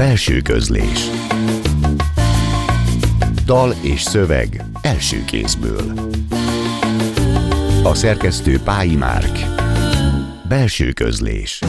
Belső közlés. Dal és szöveg első kézből. A szerkesztő Pályi Márk. Belső közlés.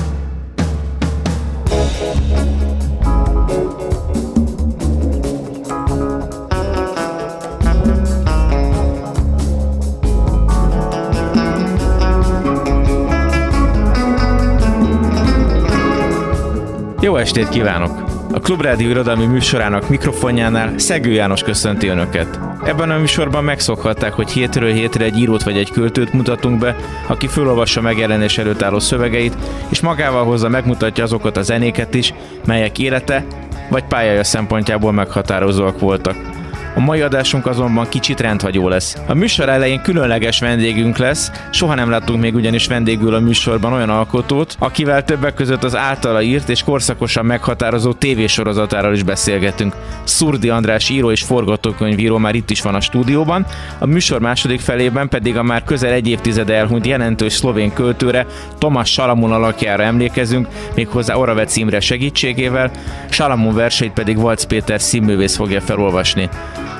Jó estét kívánok! Klubrádió irodalmi műsorának mikrofonjánál Szegő János köszönti Önöket. Ebben a műsorban megszokhatták, hogy hétről hétre egy írót vagy egy költőt mutatunk be, aki felolvassa megjelenés előtt álló szövegeit, és magával hozza megmutatja azokat a zenéket is, melyek élete vagy pályája szempontjából meghatározóak voltak. A mai adásunk azonban kicsit rendhagyó lesz. A műsor elején különleges vendégünk lesz, soha nem láttunk még ugyanis vendégül a műsorban olyan alkotót, akivel többek között az általa írt és korszakosan meghatározó tévésorozatáról is beszélgetünk. Szurdi András író és forgatókönyvíró már itt is van a stúdióban, a műsor második felében pedig a már közel egy évtizede elhunyt jelentős szlovén költőre, Tomas Salamun alakjára emlékezünk, méghozzá Oravec Imre segítségével, Salamun verseit pedig Valc Péter színművész fogja felolvasni.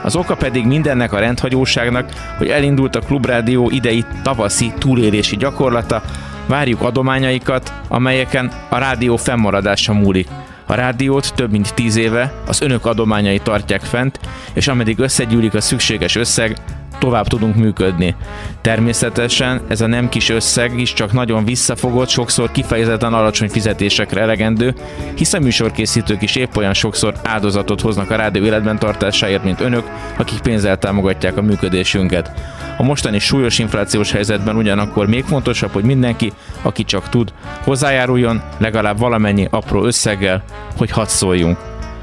Az oka pedig mindennek a rendhagyóságnak, hogy elindult a Klubrádió idei tavaszi túlélési gyakorlata, várjuk adományaikat, amelyeken a rádió fennmaradása múlik. A rádiót több mint tíz éve az önök adományai tartják fent, és ameddig összegyűlik a szükséges összeg, tovább tudunk működni. Természetesen ez a nem kis összeg is csak nagyon visszafogott, sokszor kifejezetten alacsony fizetésekre elegendő, hiszen műsorkészítők is épp olyan sokszor áldozatot hoznak a rádió életben tartásáért, mint önök, akik pénzzel támogatják a működésünket. A mostani súlyos inflációs helyzetben ugyanakkor még fontosabb, hogy mindenki, aki csak tud, hozzájáruljon legalább valamennyi apró összeggel, hogy hadd szóljunk.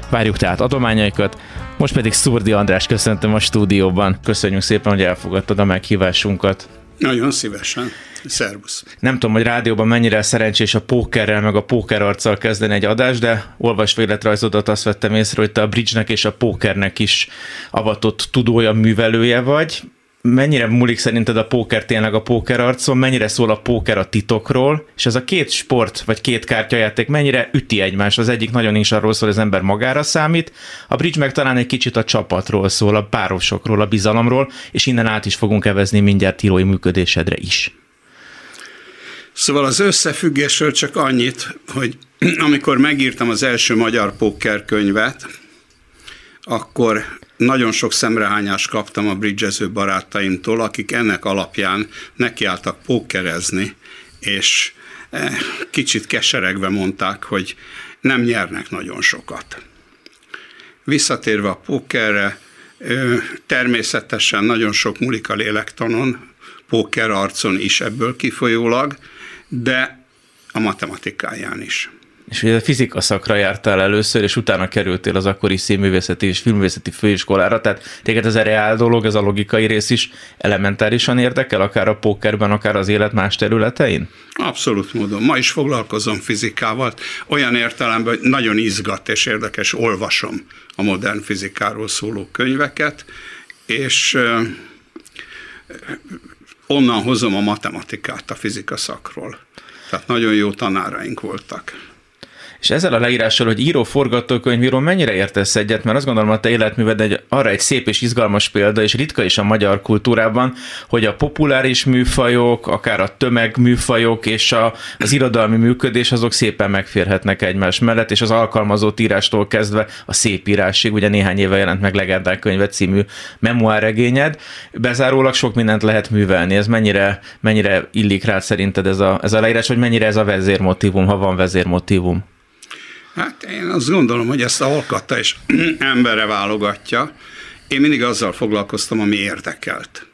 Várjuk tehát adományaikat, most pedig Szurdi András köszöntöm a stúdióban. Köszönjük szépen, hogy elfogadtad a meghívásunkat. Nagyon szívesen. Szervusz. Nem tudom, hogy rádióban mennyire szerencsés a pókerrel, meg a pókerarccal kezdeni egy adást, de olvasva életrajzodat azt vettem észre, hogy te a bridge-nek és a pókernek is avatott tudója, művelője vagy mennyire múlik szerinted a póker tényleg a póker arcon, mennyire szól a póker a titokról, és ez a két sport, vagy két kártyajáték mennyire üti egymást. Az egyik nagyon is arról szól, az ember magára számít, a bridge meg talán egy kicsit a csapatról szól, a párosokról, a bizalomról, és innen át is fogunk evezni mindjárt írói működésedre is. Szóval az összefüggésről csak annyit, hogy amikor megírtam az első magyar póker könyvet, akkor nagyon sok szemrehányást kaptam a bridgező barátaimtól, akik ennek alapján nekiálltak pókerezni, és eh, kicsit keseregve mondták, hogy nem nyernek nagyon sokat. Visszatérve a pókerre, természetesen nagyon sok múlik a lélektanon, póker arcon is ebből kifolyólag, de a matematikáján is és ugye a fizika szakra jártál először, és utána kerültél az akkori színművészeti és filmvészeti főiskolára, tehát téged ez a reál dolog, ez a logikai rész is elementárisan érdekel, akár a pókerben, akár az élet más területein? Abszolút módon. Ma is foglalkozom fizikával, olyan értelemben, hogy nagyon izgat és érdekes, olvasom a modern fizikáról szóló könyveket, és onnan hozom a matematikát a fizika szakról. Tehát nagyon jó tanáraink voltak. És ezzel a leírással, hogy író forgatókönyvíró mennyire értesz egyet, mert azt gondolom, hogy te életműved egy, arra egy szép és izgalmas példa, és ritka is a magyar kultúrában, hogy a populáris műfajok, akár a tömegműfajok és a, az irodalmi működés azok szépen megférhetnek egymás mellett, és az alkalmazott írástól kezdve a szép írásig, ugye néhány éve jelent meg Legendák könyve című memoárregényed, bezárólag sok mindent lehet művelni. Ez mennyire, mennyire illik rá szerinted ez a, ez a leírás, hogy mennyire ez a vezérmotívum, ha van vezérmotívum? Hát én azt gondolom, hogy ezt alkatta és emberre válogatja. Én mindig azzal foglalkoztam, ami érdekelt.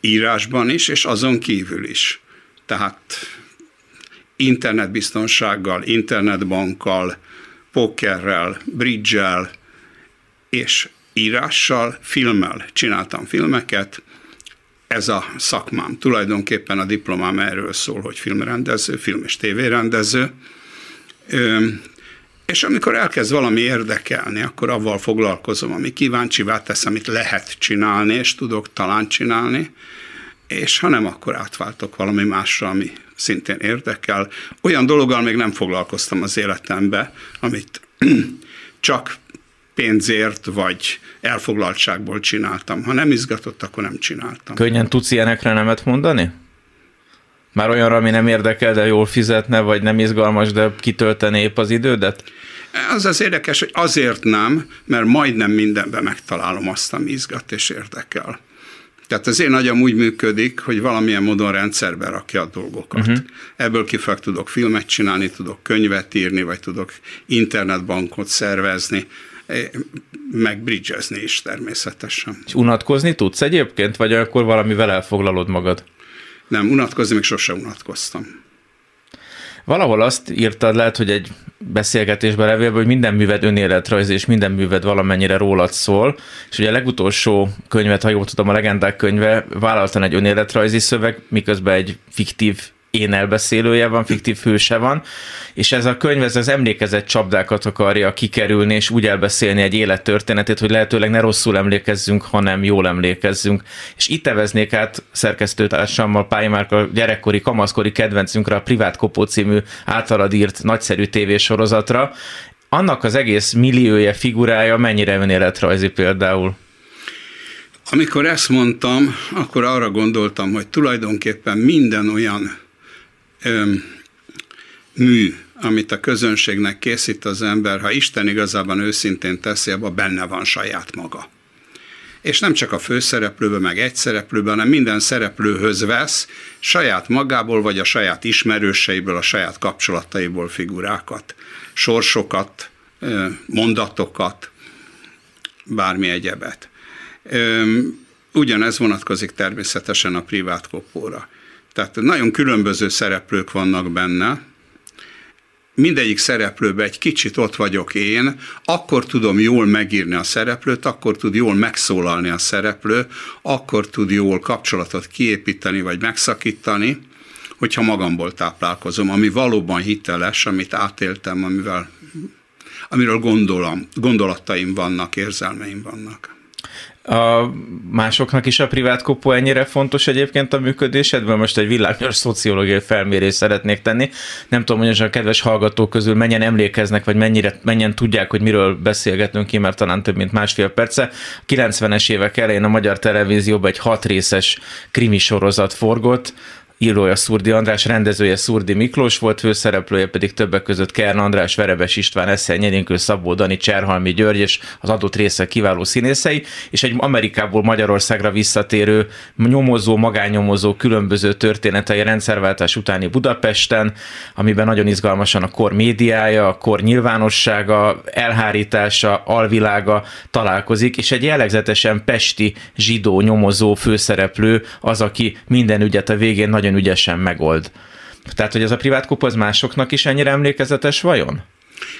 Írásban is, és azon kívül is. Tehát internetbiztonsággal, internetbankkal, pokerrel, bridge és írással, filmmel csináltam filmeket. Ez a szakmám. Tulajdonképpen a diplomám erről szól, hogy filmrendező, film és tévérendező és amikor elkezd valami érdekelni, akkor avval foglalkozom, ami kíváncsivá tesz, amit lehet csinálni, és tudok talán csinálni, és ha nem, akkor átváltok valami másra, ami szintén érdekel. Olyan dologgal még nem foglalkoztam az életembe, amit csak pénzért vagy elfoglaltságból csináltam. Ha nem izgatott, akkor nem csináltam. Könnyen tudsz ilyenekre nemet mondani? Már olyanra, ami nem érdekel, de jól fizetne, vagy nem izgalmas, de kitölteni épp az idődet? Az az érdekes, hogy azért nem, mert majdnem mindenben megtalálom azt, ami izgat és érdekel. Tehát az én agyam úgy működik, hogy valamilyen módon rendszerbe rakja a dolgokat. Uh-huh. Ebből kifejezően tudok filmet csinálni, tudok könyvet írni, vagy tudok internetbankot szervezni, meg bridgezni is természetesen. És unatkozni tudsz egyébként, vagy akkor valamivel elfoglalod magad? Nem, unatkozni még sose unatkoztam. Valahol azt írtad, lehet, hogy egy beszélgetésben levélben, hogy minden műved önéletrajz, és minden műved valamennyire rólad szól, és ugye a legutolsó könyvet, ha jól tudom, a legendák könyve vállaltan egy önéletrajzi szöveg, miközben egy fiktív én elbeszélője van, fiktív hőse van, és ez a könyv ez az emlékezett csapdákat akarja kikerülni, és úgy elbeszélni egy élettörténetét, hogy lehetőleg ne rosszul emlékezzünk, hanem jól emlékezzünk. És itt eveznék át szerkesztőtársammal, Pályamárk a gyerekkori, kamaszkori kedvencünkre, a Privát Kopó című általad írt nagyszerű tévésorozatra. Annak az egész milliója, figurája mennyire önéletrajzi például? Amikor ezt mondtam, akkor arra gondoltam, hogy tulajdonképpen minden olyan mű, amit a közönségnek készít az ember, ha Isten igazában őszintén teszi, abban benne van saját maga. És nem csak a főszereplőben, meg egy szereplőben, hanem minden szereplőhöz vesz saját magából, vagy a saját ismerőseiből, a saját kapcsolataiból figurákat, sorsokat, mondatokat, bármi egyebet. Ugyanez vonatkozik természetesen a privát kopóra. Tehát nagyon különböző szereplők vannak benne, mindegyik szereplőben egy kicsit ott vagyok én, akkor tudom jól megírni a szereplőt, akkor tud jól megszólalni a szereplő, akkor tud jól kapcsolatot kiépíteni vagy megszakítani, hogyha magamból táplálkozom, ami valóban hiteles, amit átéltem, amivel, amiről gondolom, gondolataim vannak, érzelmeim vannak. A másoknak is a privát kopó ennyire fontos egyébként a működésedben? Most egy világos szociológiai felmérést szeretnék tenni. Nem tudom, hogy a kedves hallgatók közül mennyien emlékeznek, vagy mennyire, mennyien tudják, hogy miről beszélgetünk ki, mert talán több mint másfél perce. A 90-es évek elején a magyar televízióban egy hat részes krimi sorozat forgott, írója Szurdi András, rendezője Szurdi Miklós volt, főszereplője pedig többek között Kern András, Verebes István, Eszel Nyerinkő, Szabó Dani, Cserhalmi György és az adott része kiváló színészei, és egy Amerikából Magyarországra visszatérő nyomozó, magánnyomozó különböző történetei rendszerváltás utáni Budapesten, amiben nagyon izgalmasan a kor médiája, a kor nyilvánossága, elhárítása, alvilága találkozik, és egy jellegzetesen pesti zsidó nyomozó főszereplő az, aki minden ügyet a végén nagyon nagyon ügyesen megold. Tehát, hogy ez a privát kupa az másoknak is ennyire emlékezetes vajon?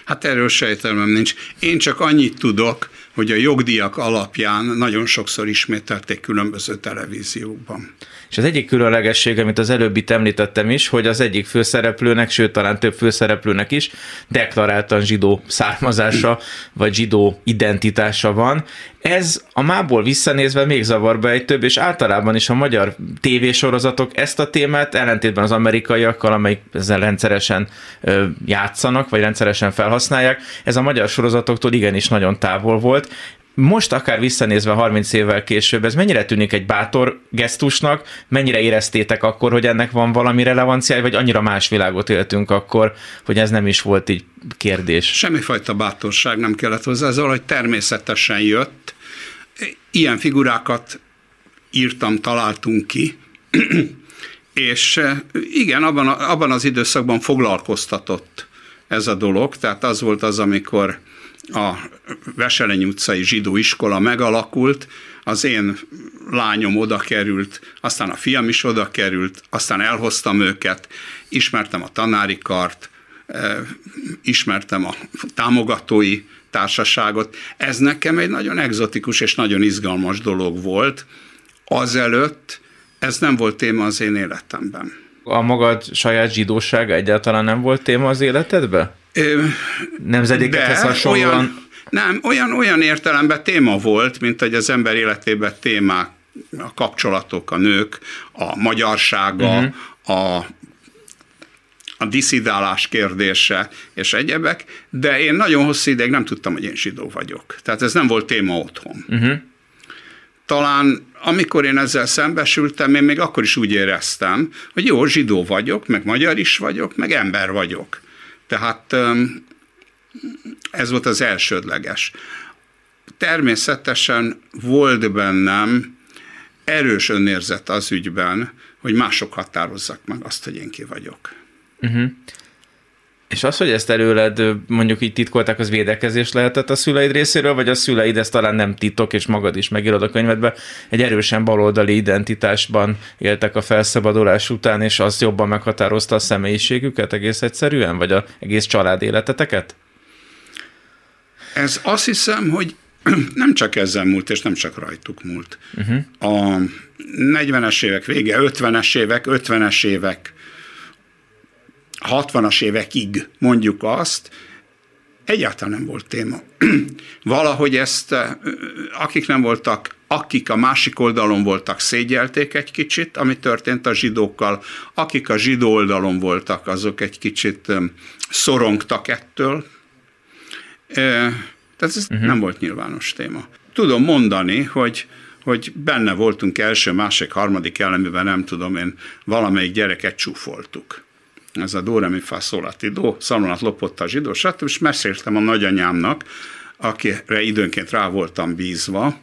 Hát erről sejtelmem nincs. Én csak annyit tudok, hogy a jogdíjak alapján nagyon sokszor ismételték különböző televíziókban. És az egyik különlegesség, amit az előbbit említettem is, hogy az egyik főszereplőnek, sőt talán több főszereplőnek is deklaráltan zsidó származása, vagy zsidó identitása van. Ez a mából visszanézve még zavarba egy több, és általában is a magyar tévésorozatok ezt a témát ellentétben az amerikaiakkal, amelyik ezzel rendszeresen játszanak, vagy rendszeresen felhasználják, ez a magyar sorozatoktól igenis nagyon távol volt most akár visszanézve 30 évvel később, ez mennyire tűnik egy bátor gesztusnak, mennyire éreztétek akkor, hogy ennek van valami relevanciája, vagy annyira más világot éltünk akkor, hogy ez nem is volt így kérdés? Semmifajta bátorság nem kellett hozzá, ez valahogy természetesen jött. Ilyen figurákat írtam, találtunk ki, és igen, abban, abban az időszakban foglalkoztatott ez a dolog, tehát az volt az, amikor a Veseleny utcai zsidó iskola megalakult, az én lányom oda került, aztán a fiam is oda került, aztán elhoztam őket, ismertem a tanári kart, eh, ismertem a támogatói társaságot. Ez nekem egy nagyon egzotikus és nagyon izgalmas dolog volt. Azelőtt ez nem volt téma az én életemben. A magad saját zsidósága egyáltalán nem volt téma az életedben? Nemzedékekhez hasonlóan? Olyan, nem, olyan, olyan értelemben téma volt, mint hogy az ember életében témák, a kapcsolatok, a nők, a magyarsága, uh-huh. a a diszidálás kérdése és egyebek, de én nagyon hosszú ideig nem tudtam, hogy én zsidó vagyok. Tehát ez nem volt téma otthon. Uh-huh. Talán amikor én ezzel szembesültem, én még akkor is úgy éreztem, hogy jó, zsidó vagyok, meg magyar is vagyok, meg ember vagyok. Tehát ez volt az elsődleges. Természetesen volt bennem erős önérzet az ügyben, hogy mások határozzak meg azt, hogy én ki vagyok. Uh-huh. És az, hogy ezt előled mondjuk így titkolták, az védekezés lehetett a szüleid részéről, vagy a szüleid ezt talán nem titok, és magad is megírod a könyvedbe, egy erősen baloldali identitásban éltek a felszabadulás után, és az jobban meghatározta a személyiségüket egész egyszerűen, vagy az egész család életeteket? Ez azt hiszem, hogy nem csak ezzel múlt, és nem csak rajtuk múlt. Uh-huh. A 40-es évek vége, 50-es évek, 50-es évek 60-as évekig mondjuk azt, egyáltalán nem volt téma. Valahogy ezt, akik nem voltak, akik a másik oldalon voltak, szégyelték egy kicsit, ami történt a zsidókkal, akik a zsidó oldalon voltak, azok egy kicsit szorongtak ettől. Tehát ez uh-huh. nem volt nyilvános téma. Tudom mondani, hogy hogy benne voltunk első, másik, harmadik elemében, nem tudom én, valamelyik gyereket csúfoltuk ez a do, re, mi, fa, szolati, do, szalonat lopott a zsidó, stb. És meséltem a nagyanyámnak, akire időnként rá voltam bízva,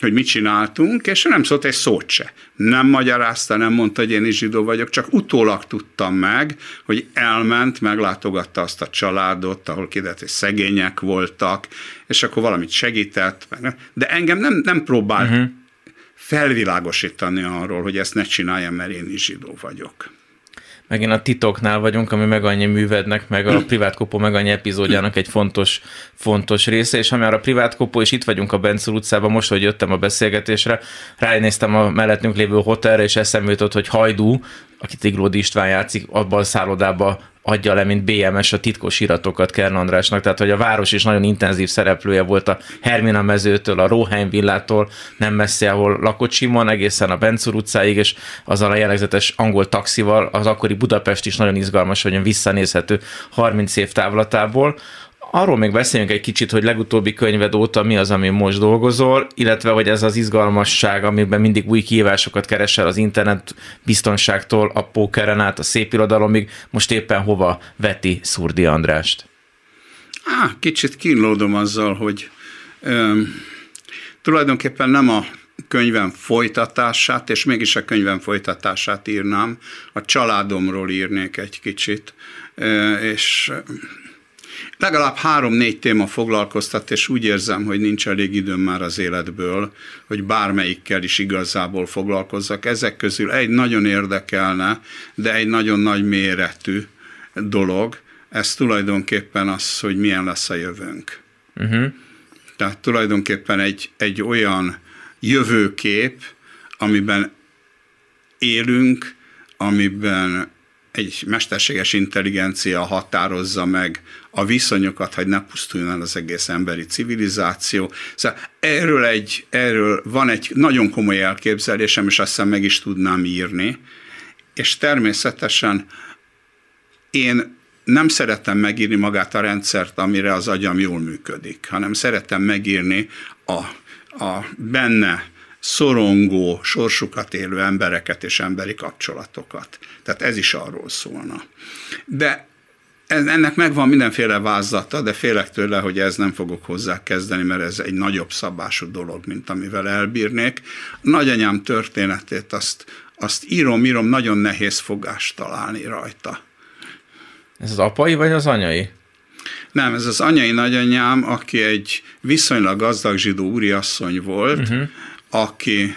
hogy mit csináltunk, és nem szólt egy szót se. Nem magyarázta, nem mondta, hogy én is zsidó vagyok, csak utólag tudtam meg, hogy elment, meglátogatta azt a családot, ahol kiderült, hogy szegények voltak, és akkor valamit segített. De engem nem, nem próbált uh-huh. felvilágosítani arról, hogy ezt ne csináljam, mert én is zsidó vagyok megint a titoknál vagyunk, ami meg annyi művednek, meg a privátkopó meg annyi epizódjának egy fontos, fontos része, és ami a privátkopó, és itt vagyunk a Bencul utcában, most, hogy jöttem a beszélgetésre, ránéztem a mellettünk lévő hotelre, és eszembe jutott, hogy Hajdú, akit Iglódi István játszik, abban a szállodába adja le, mint BMS a titkos iratokat Kern Andrásnak, tehát hogy a város is nagyon intenzív szereplője volt a Hermina mezőtől, a Róheim villától, nem messze, ahol lakott Simon, egészen a Bencur utcáig, és azzal a jellegzetes angol taxival az akkori Budapest is nagyon izgalmas, hogy visszanézhető 30 év távlatából. Arról még beszéljünk egy kicsit, hogy legutóbbi könyved óta mi az, ami most dolgozol, illetve hogy ez az izgalmasság, amiben mindig új kihívásokat keresel az internet biztonságtól, a pókeren át, a szép irodalomig, most éppen hova veti Szurdi Andrást? Á, kicsit kínlódom azzal, hogy öm, tulajdonképpen nem a könyvem folytatását, és mégis a könyvem folytatását írnám, a családomról írnék egy kicsit, és legalább három-négy téma foglalkoztat, és úgy érzem, hogy nincs elég időm már az életből, hogy bármelyikkel is igazából foglalkozzak. Ezek közül egy nagyon érdekelne, de egy nagyon nagy méretű dolog, ez tulajdonképpen az, hogy milyen lesz a jövőnk. Uh-huh. Tehát tulajdonképpen egy, egy olyan jövőkép, amiben élünk, amiben egy mesterséges intelligencia határozza meg a viszonyokat, hogy ne pusztuljon el az egész emberi civilizáció. Szóval erről, egy, erről van egy nagyon komoly elképzelésem, és azt hiszem meg is tudnám írni, és természetesen én nem szeretem megírni magát a rendszert, amire az agyam jól működik, hanem szeretem megírni a, a benne szorongó, sorsukat élő embereket és emberi kapcsolatokat. Tehát ez is arról szólna. De ennek megvan mindenféle vázlata, de félek tőle, hogy ez nem fogok hozzá kezdeni, mert ez egy nagyobb szabású dolog, mint amivel elbírnék. A nagyanyám történetét azt, azt írom, írom, nagyon nehéz fogást találni rajta. Ez az apai vagy az anyai? Nem, ez az anyai nagyanyám, aki egy viszonylag gazdag zsidó úriasszony volt, uh-huh aki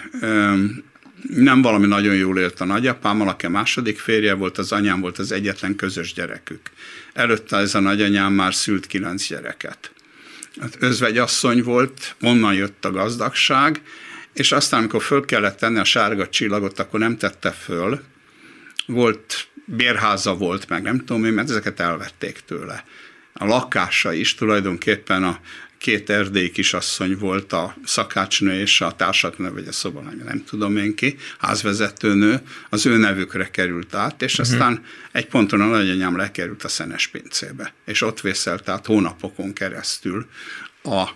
nem valami nagyon jól élt a nagyapámmal, aki a második férje volt, az anyám volt az egyetlen közös gyerekük. Előtte ez a nagyanyám már szült kilenc gyereket. Hát özvegyasszony volt, onnan jött a gazdagság, és aztán, amikor föl kellett tenni a sárga csillagot, akkor nem tette föl. Volt, bérháza volt, meg nem tudom én, mert ezeket elvették tőle. A lakása is tulajdonképpen a két erdélyi kisasszony volt a szakácsnő és a társatnő, vagy a szobalany, nem tudom én ki, házvezetőnő, az ő nevükre került át, és uh-huh. aztán egy ponton a nagyanyám lekerült a szenes pincébe, és ott vészelt át hónapokon keresztül a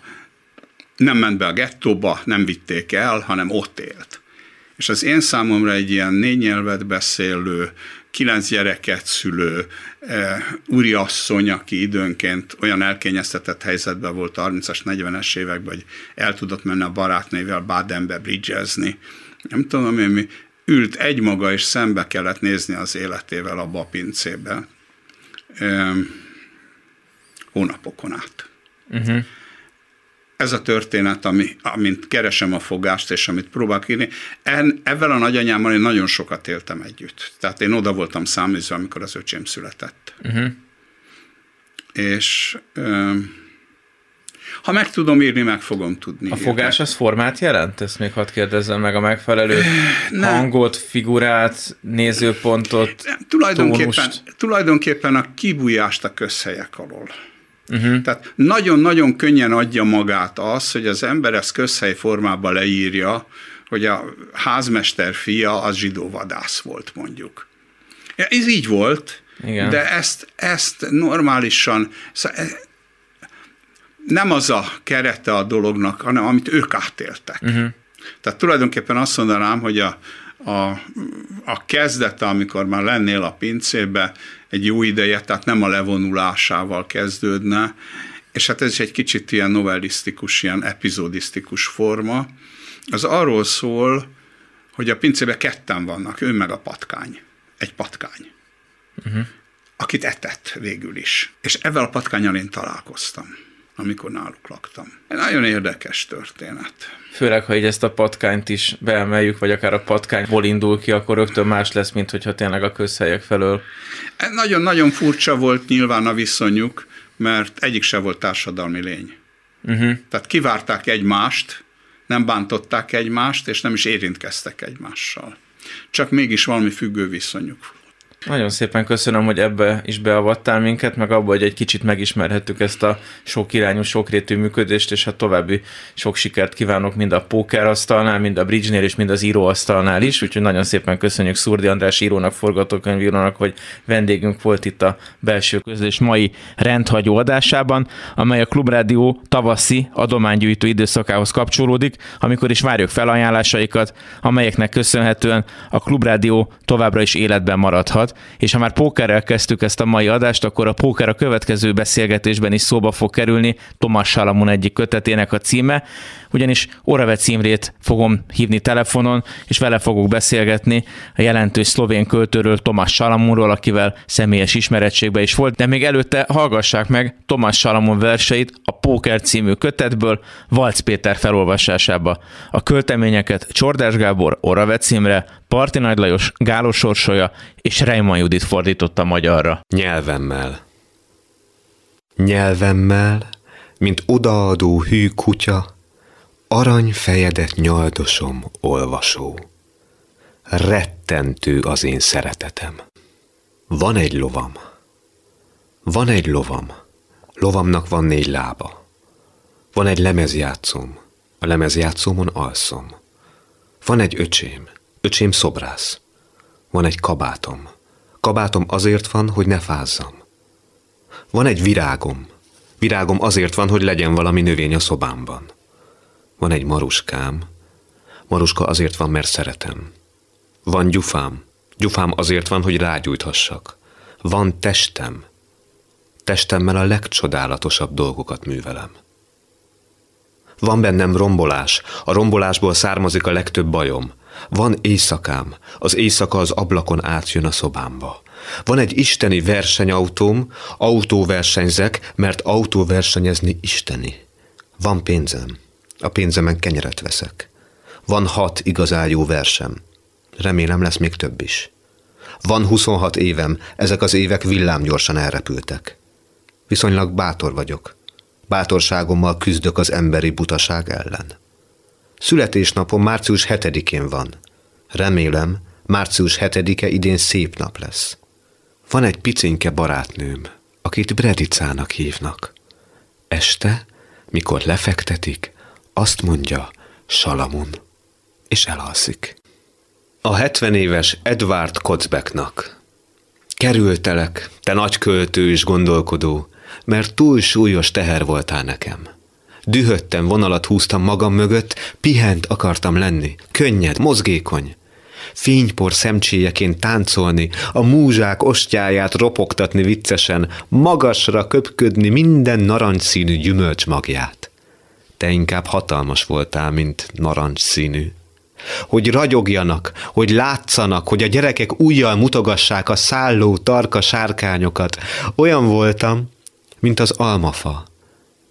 nem ment be a gettóba, nem vitték el, hanem ott élt. És az én számomra egy ilyen négy nyelvet beszélő, kilenc gyereket szülő e, úriasszony, aki időnként olyan elkényeztetett helyzetben volt 30-as, 40-es években, hogy el tudott menni a barátnével Badenbe bridgezni. Nem tudom mi, ült egymaga, és szembe kellett nézni az életével a bapincébe. Hónapokon át. Uh-huh ez a történet, ami, amint keresem a fogást, és amit próbálok írni, en, ebben a nagyanyámmal én nagyon sokat éltem együtt. Tehát én oda voltam száműzve, amikor az öcsém született. Uh-huh. És ö, ha meg tudom írni, meg fogom tudni. A fogás az formát jelent? Ezt még hadd kérdezzem meg a megfelelő Nem. hangot, figurát, nézőpontot, tulajdonképpen, tónust. tulajdonképpen a kibújást a közhelyek alól. Uh-huh. Tehát nagyon-nagyon könnyen adja magát az, hogy az ember ezt közhely formában leírja, hogy a házmester fia az zsidó vadász volt mondjuk. Ez így volt, Igen. de ezt, ezt normálisan, szóval e, nem az a kerete a dolognak, hanem amit ők átéltek. Uh-huh. Tehát tulajdonképpen azt mondanám, hogy a, a, a kezdete, amikor már lennél a pincébe, egy jó ideje, tehát nem a levonulásával kezdődne, és hát ez is egy kicsit ilyen novellisztikus, ilyen epizodisztikus forma. Az arról szól, hogy a pincébe ketten vannak, ő meg a patkány. Egy patkány. Uh-huh. Akit etett végül is. És ezzel a patkányal én találkoztam amikor náluk laktam. Egy nagyon érdekes történet. Főleg, ha így ezt a patkányt is beemeljük, vagy akár a patkányból indul ki, akkor rögtön más lesz, mint hogyha tényleg a közhelyek felől. Nagyon-nagyon furcsa volt nyilván a viszonyuk, mert egyik se volt társadalmi lény. Uh-huh. Tehát kivárták egymást, nem bántották egymást, és nem is érintkeztek egymással. Csak mégis valami függő viszonyuk nagyon szépen köszönöm, hogy ebbe is beavattál minket, meg abba, hogy egy kicsit megismerhettük ezt a sok irányú, sokrétű működést, és hát további sok sikert kívánok mind a pókerasztalnál, mind a bridge-nél, és mind az íróasztalnál is, úgyhogy nagyon szépen köszönjük Szurdi András írónak, forgatókönyvírónak, hogy vendégünk volt itt a belső közlés mai rendhagyó adásában, amely a Klubrádió tavaszi adománygyűjtő időszakához kapcsolódik, amikor is várjuk felajánlásaikat, amelyeknek köszönhetően a Klubrádió továbbra is életben maradhat és ha már pókerrel kezdtük ezt a mai adást, akkor a póker a következő beszélgetésben is szóba fog kerülni, Tomás Salamon egyik kötetének a címe, ugyanis Orave címrét fogom hívni telefonon, és vele fogok beszélgetni a jelentős szlovén költőről, Tomás Salamonról, akivel személyes ismerettségbe is volt, de még előtte hallgassák meg Tomás Salamon verseit a Póker című kötetből Valc Péter felolvasásába. A költeményeket Csordás Gábor Orave címre, Parti Nagy Lajos Gálos Sorsolya és Reimann Judit fordította magyarra. Nyelvemmel. Nyelvemmel, mint odaadó hű kutya, arany fejedet nyaldosom, olvasó. Rettentő az én szeretetem. Van egy lovam. Van egy lovam. Lovamnak van négy lába. Van egy lemezjátszóm. A lemezjátszómon alszom. Van egy öcsém. Öcsém szobrász. Van egy kabátom. Kabátom azért van, hogy ne fázzam. Van egy virágom. Virágom azért van, hogy legyen valami növény a szobámban. Van egy maruskám. Maruska azért van, mert szeretem. Van gyufám. Gyufám azért van, hogy rágyújthassak. Van testem. Testemmel a legcsodálatosabb dolgokat művelem. Van bennem rombolás, a rombolásból származik a legtöbb bajom. Van éjszakám, az éjszaka az ablakon átjön a szobámba. Van egy isteni versenyautóm, autóversenyzek, mert autóversenyezni isteni. Van pénzem, a pénzemen kenyeret veszek. Van hat igazán jó versem. Remélem lesz még több is. Van 26 évem, ezek az évek villámgyorsan elrepültek. Viszonylag bátor vagyok. Bátorságommal küzdök az emberi butaság ellen. Születésnapom március 7-én van. Remélem, március 7-e idén szép nap lesz. Van egy picinke barátnőm, akit Bredicának hívnak. Este mikor lefektetik, azt mondja Salamun, és elalszik. A 70 éves Edward Kocbeknak. Kerültelek, te nagy költő és gondolkodó, mert túl súlyos teher voltál nekem. Dühöttem, vonalat húztam magam mögött, pihent akartam lenni, könnyed, mozgékony. Fénypor szemcséjeként táncolni, a múzsák ostjáját ropogtatni viccesen, magasra köpködni minden narancsszínű gyümölcs magját. Te inkább hatalmas voltál, mint narancsszínű hogy ragyogjanak, hogy látszanak, hogy a gyerekek újjal mutogassák a szálló, tarka sárkányokat. Olyan voltam, mint az almafa.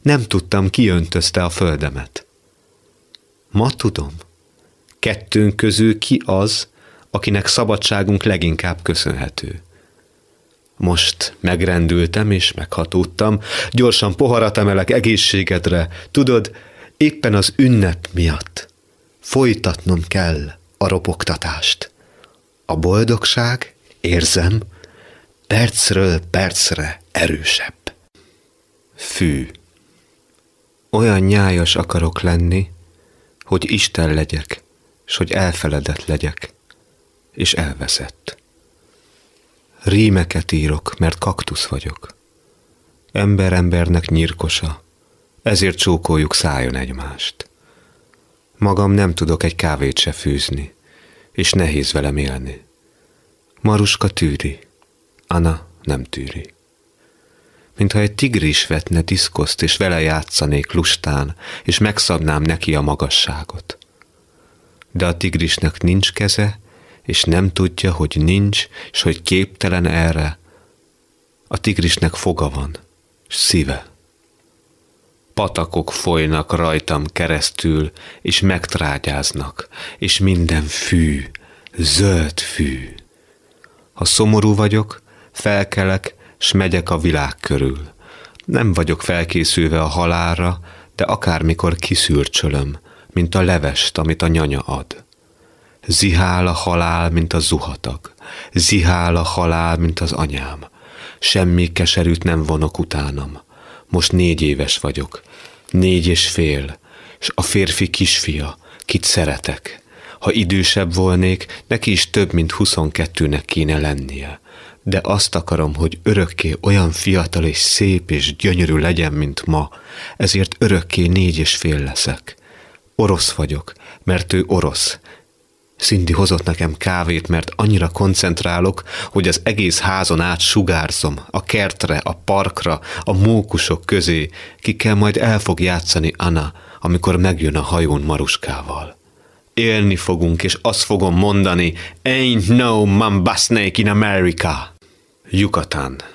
Nem tudtam, ki öntözte a földemet. Ma tudom, kettőnk közül ki az, akinek szabadságunk leginkább köszönhető. Most megrendültem és meghatódtam, gyorsan poharat emelek egészségedre, tudod, éppen az ünnep miatt. Folytatnom kell a ropogtatást. A boldogság, érzem, percről percre erősebb. Fű. Olyan nyájas akarok lenni, hogy Isten legyek, s hogy elfeledett legyek, és elveszett. Rímeket írok, mert kaktusz vagyok. Ember embernek nyírkosa, ezért csókoljuk szájon egymást. Magam nem tudok egy kávét se fűzni, és nehéz velem élni. Maruska tűri, Anna nem tűri. Mintha egy tigris vetne diszkoszt, és vele játszanék lustán, és megszabnám neki a magasságot. De a tigrisnek nincs keze, és nem tudja, hogy nincs, és hogy képtelen erre. A tigrisnek foga van, és szíve patakok folynak rajtam keresztül, és megtrágyáznak, és minden fű, zöld fű. Ha szomorú vagyok, felkelek, s megyek a világ körül. Nem vagyok felkészülve a halálra, de akármikor kiszűrcsölöm, mint a levest, amit a nyanya ad. Zihál a halál, mint a zuhatag. Zihál a halál, mint az anyám. Semmi keserűt nem vonok utánam. Most négy éves vagyok, négy és fél, és a férfi kisfia, kit szeretek. Ha idősebb volnék, neki is több, mint huszonkettőnek kéne lennie. De azt akarom, hogy örökké olyan fiatal és szép és gyönyörű legyen, mint ma, ezért örökké négy és fél leszek. Orosz vagyok, mert ő orosz, Cindy hozott nekem kávét, mert annyira koncentrálok, hogy az egész házon át sugárzom, a kertre, a parkra, a mókusok közé, kikkel majd el fog játszani Anna, amikor megjön a hajón Maruskával. Élni fogunk, és azt fogom mondani, Ain't no mambasnake in America. Yucatán.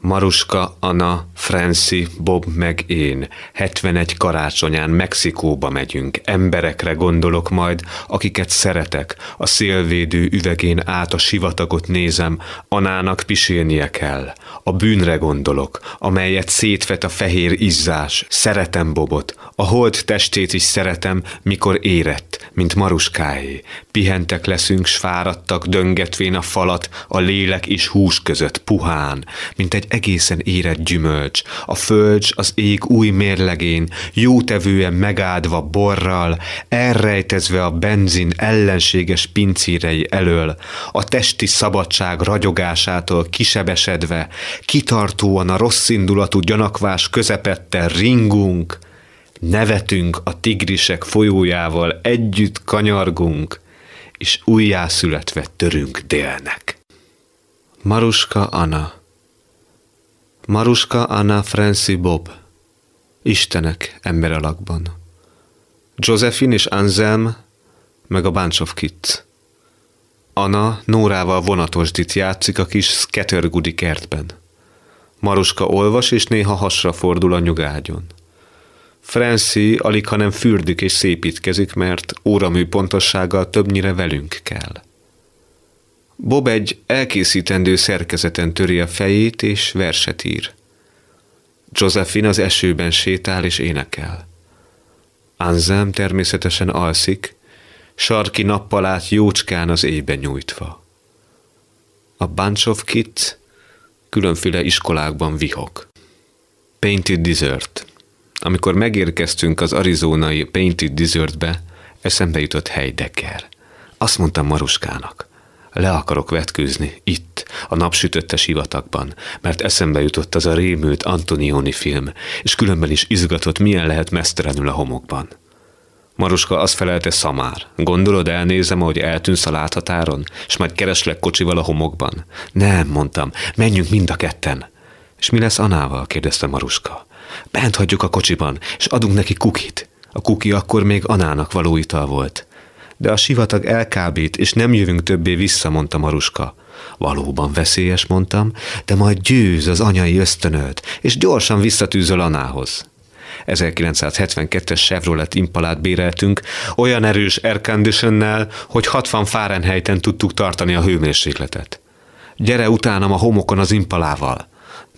Maruska, Anna, Franci, Bob meg én 71 karácsonyán Mexikóba megyünk. Emberekre gondolok majd, akiket szeretek. A szélvédő üvegén át a sivatagot nézem, Anának pisélnie kell. A bűnre gondolok, amelyet szétvet a fehér izzás. Szeretem Bobot, a hold testét is szeretem, mikor érett, mint Maruskáé. Pihentek leszünk, s fáradtak, döngetvén a falat, a lélek is hús között, puhán, mint egy egészen érett gyümölcs, a földcs az ég új mérlegén, jótevően megáldva borral, elrejtezve a benzin ellenséges pincírei elől, a testi szabadság ragyogásától kisebesedve, kitartóan a rosszindulatú gyanakvás közepette ringunk, nevetünk a tigrisek folyójával, együtt kanyargunk, és újjászületve törünk délnek. Maruska Anna Maruska Anna Franci Bob Istenek ember alakban Josephine és Anselm meg a Bunch of Kids. Anna Nórával vonatosdit játszik a kis Scattergoody kertben. Maruska olvas, és néha hasra fordul a nyugágyon. Franci alig, hanem fürdik és szépítkezik, mert óramű pontossággal többnyire velünk kell. Bob egy elkészítendő szerkezeten töri a fejét és verset ír. Josephine az esőben sétál és énekel. Anselm természetesen alszik, sarki nappalát jócskán az éjbe nyújtva. A Bunch of Kids különféle iskolákban vihok. Painted Desert amikor megérkeztünk az arizonai Painted Desertbe, eszembe jutott Heidegger. Azt mondtam Maruskának, le akarok vetkőzni, itt, a napsütötte sivatagban, mert eszembe jutott az a rémült Antonioni film, és különben is izgatott, milyen lehet mesztelenül a homokban. Maruska azt felelte szamár. Gondolod, elnézem, hogy eltűnsz a láthatáron, és majd kereslek kocsival a homokban? Nem, mondtam, menjünk mind a ketten. És mi lesz Anával? kérdezte Maruska. Bent hagyjuk a kocsiban, és adunk neki kukit. A kuki akkor még Anának való ital volt. De a sivatag elkábít, és nem jövünk többé vissza, mondta Maruska. Valóban veszélyes, mondtam, de majd győz az anyai ösztönöd, és gyorsan visszatűzöl Anához. 1972-es Chevrolet Impalát béreltünk, olyan erős airconditionnel, hogy 60 Fahrenheiten tudtuk tartani a hőmérsékletet. Gyere utánam a homokon az Impalával.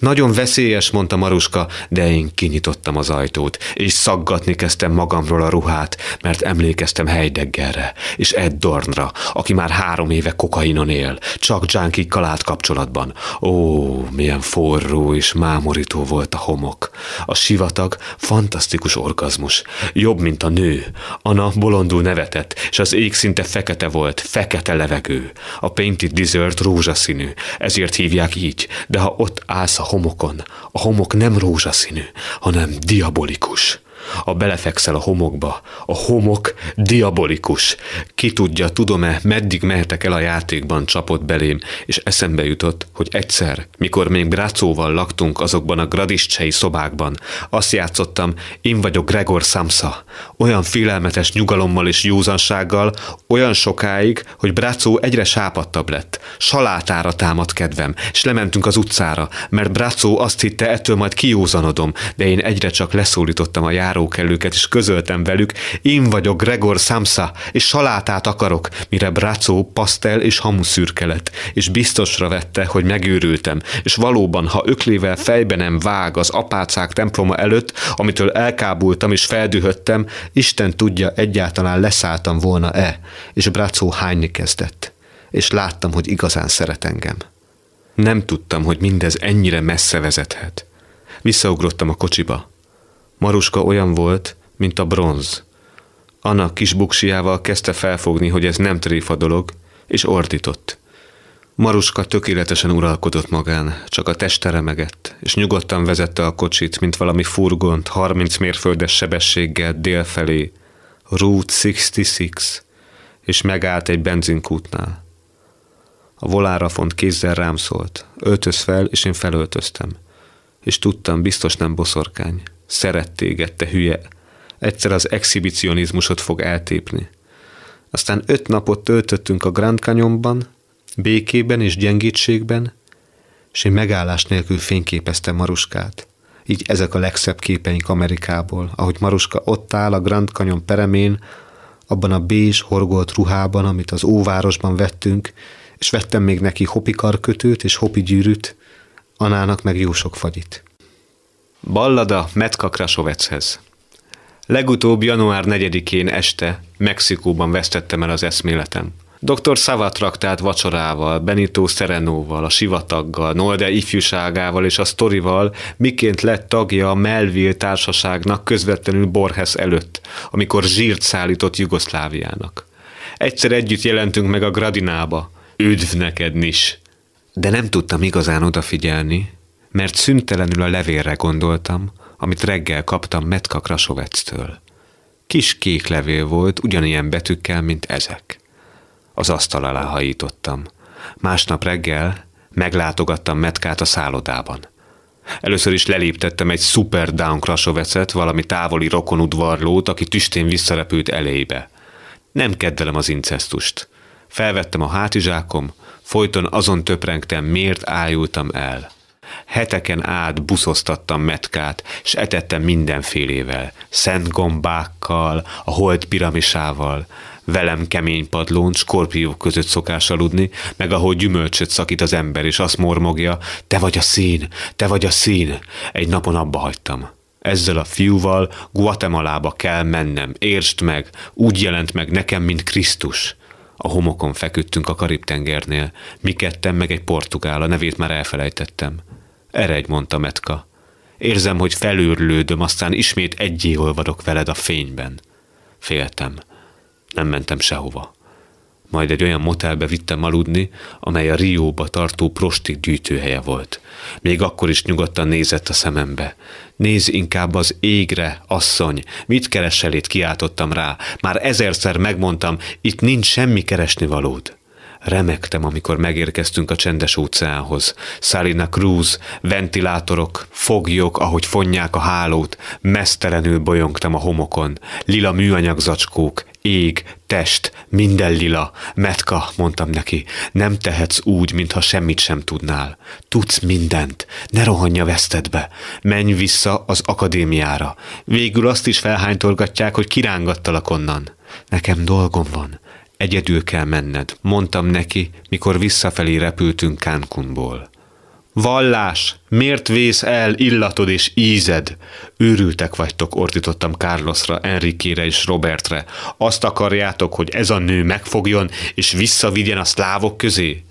Nagyon veszélyes, mondta Maruska, de én kinyitottam az ajtót, és szaggatni kezdtem magamról a ruhát, mert emlékeztem Heideggerre, és Ed Dornra, aki már három éve kokainon él, csak junkikkal át kapcsolatban. Ó, milyen forró és mámorító volt a homok. A sivatag fantasztikus orgazmus, jobb, mint a nő. Anna bolondul nevetett, és az ég szinte fekete volt, fekete levegő. A Painted Desert rózsaszínű, ezért hívják így, de ha ott állsz a homokon. A homok nem rózsaszínű, hanem diabolikus. A belefekszel a homokba. A homok diabolikus. Ki tudja, tudom-e, meddig mehetek el a játékban csapott belém, és eszembe jutott, hogy egyszer, mikor még Brácóval laktunk azokban a gradiscsei szobákban, azt játszottam, én vagyok Gregor Samsa. Olyan félelmetes nyugalommal és józansággal, olyan sokáig, hogy Brácó egyre sápadtabb lett. Salátára támadt kedvem, és lementünk az utcára, mert Brácó azt hitte, ettől majd kijózanodom, de én egyre csak leszólítottam a jár járókelőket, és közöltem velük, én vagyok Gregor Samsa, és salátát akarok, mire Bracó pasztel és hamuszürke lett, és biztosra vette, hogy megőrültem, és valóban, ha öklével fejbe nem vág az apácák temploma előtt, amitől elkábultam és feldühöttem, Isten tudja, egyáltalán leszálltam volna-e, és Bracó hányni kezdett. És láttam, hogy igazán szeret engem. Nem tudtam, hogy mindez ennyire messze vezethet. Visszaugrottam a kocsiba. Maruska olyan volt, mint a bronz. Anna kis buksiával kezdte felfogni, hogy ez nem tréfa dolog, és ordított. Maruska tökéletesen uralkodott magán, csak a teste remegett, és nyugodtan vezette a kocsit, mint valami furgont, 30 mérföldes sebességgel délfelé, Route 66, és megállt egy benzinkútnál. A volára font kézzel rám szólt. Öltöz fel, és én felöltöztem. És tudtam, biztos nem boszorkány. Szeret téged, te hülye. Egyszer az exhibicionizmusot fog eltépni. Aztán öt napot töltöttünk a Grand Canyonban, békében és gyengítségben, és én megállás nélkül fényképeztem Maruskát. Így ezek a legszebb képeink Amerikából, ahogy Maruska ott áll a Grand Canyon peremén, abban a bézs horgolt ruhában, amit az óvárosban vettünk, és vettem még neki hopi karkötőt és hopi gyűrűt, Anának meg jó sok fagyit. Ballada Metka Krasovechez. Legutóbb január 4-én este Mexikóban vesztettem el az eszméletem. Dr. Szavat traktált vacsorával, Benito Serenóval, a sivataggal, Nolde ifjúságával és a sztorival, miként lett tagja a Melville társaságnak közvetlenül Borges előtt, amikor zsírt szállított Jugoszláviának. Egyszer együtt jelentünk meg a Gradinába. Üdv neked, Nis! De nem tudtam igazán odafigyelni, mert szüntelenül a levélre gondoltam, amit reggel kaptam Metka Krasovectől. Kis kék levél volt, ugyanilyen betűkkel, mint ezek. Az asztal alá hajítottam. Másnap reggel meglátogattam Metkát a szállodában. Először is leléptettem egy Super Down Krasovecet, valami távoli rokonudvarlót, aki tüstén visszarepült elébe. Nem kedvelem az incesztust. Felvettem a hátizsákom, folyton azon töprengtem, miért ájultam el. Heteken át buszoztattam metkát, s etettem mindenfélével, szent gombákkal, a hold piramisával, velem kemény padlón, skorpiók között szokás aludni, meg ahogy gyümölcsöt szakít az ember, és azt mormogja, te vagy a szín, te vagy a szín. Egy napon abba hagytam. Ezzel a fiúval Guatemalába kell mennem, értsd meg, úgy jelent meg nekem, mint Krisztus. A homokon feküdtünk a Karib-tengernél, mi ketten meg egy portugál, a nevét már elfelejtettem. Eredj, mondta Metka. Érzem, hogy felőrlődöm, aztán ismét egyé olvadok veled a fényben. Féltem. Nem mentem sehova. Majd egy olyan motelbe vittem aludni, amely a Rióba tartó prostik gyűjtőhelye volt. Még akkor is nyugodtan nézett a szemembe. Nézz inkább az égre, asszony, mit keresel itt, kiáltottam rá. Már ezerszer megmondtam, itt nincs semmi keresni valód. Remektem, amikor megérkeztünk a csendes óceánhoz. Salina Cruz, ventilátorok, foglyok, ahogy fonják a hálót, mesztelenül bolyongtam a homokon. Lila műanyag zacskók, ég, test, minden lila. Metka, mondtam neki, nem tehetsz úgy, mintha semmit sem tudnál. Tudsz mindent, ne rohanja vesztedbe. Menj vissza az akadémiára. Végül azt is felhánytorgatják, hogy kirángattalak onnan. Nekem dolgom van. Egyedül kell menned, mondtam neki, mikor visszafelé repültünk Cancunból. Vallás, miért vész el illatod és ízed? Őrültek vagytok, ordítottam Carlosra, Enrikére és Robertre. Azt akarjátok, hogy ez a nő megfogjon és visszavigyen a szlávok közé?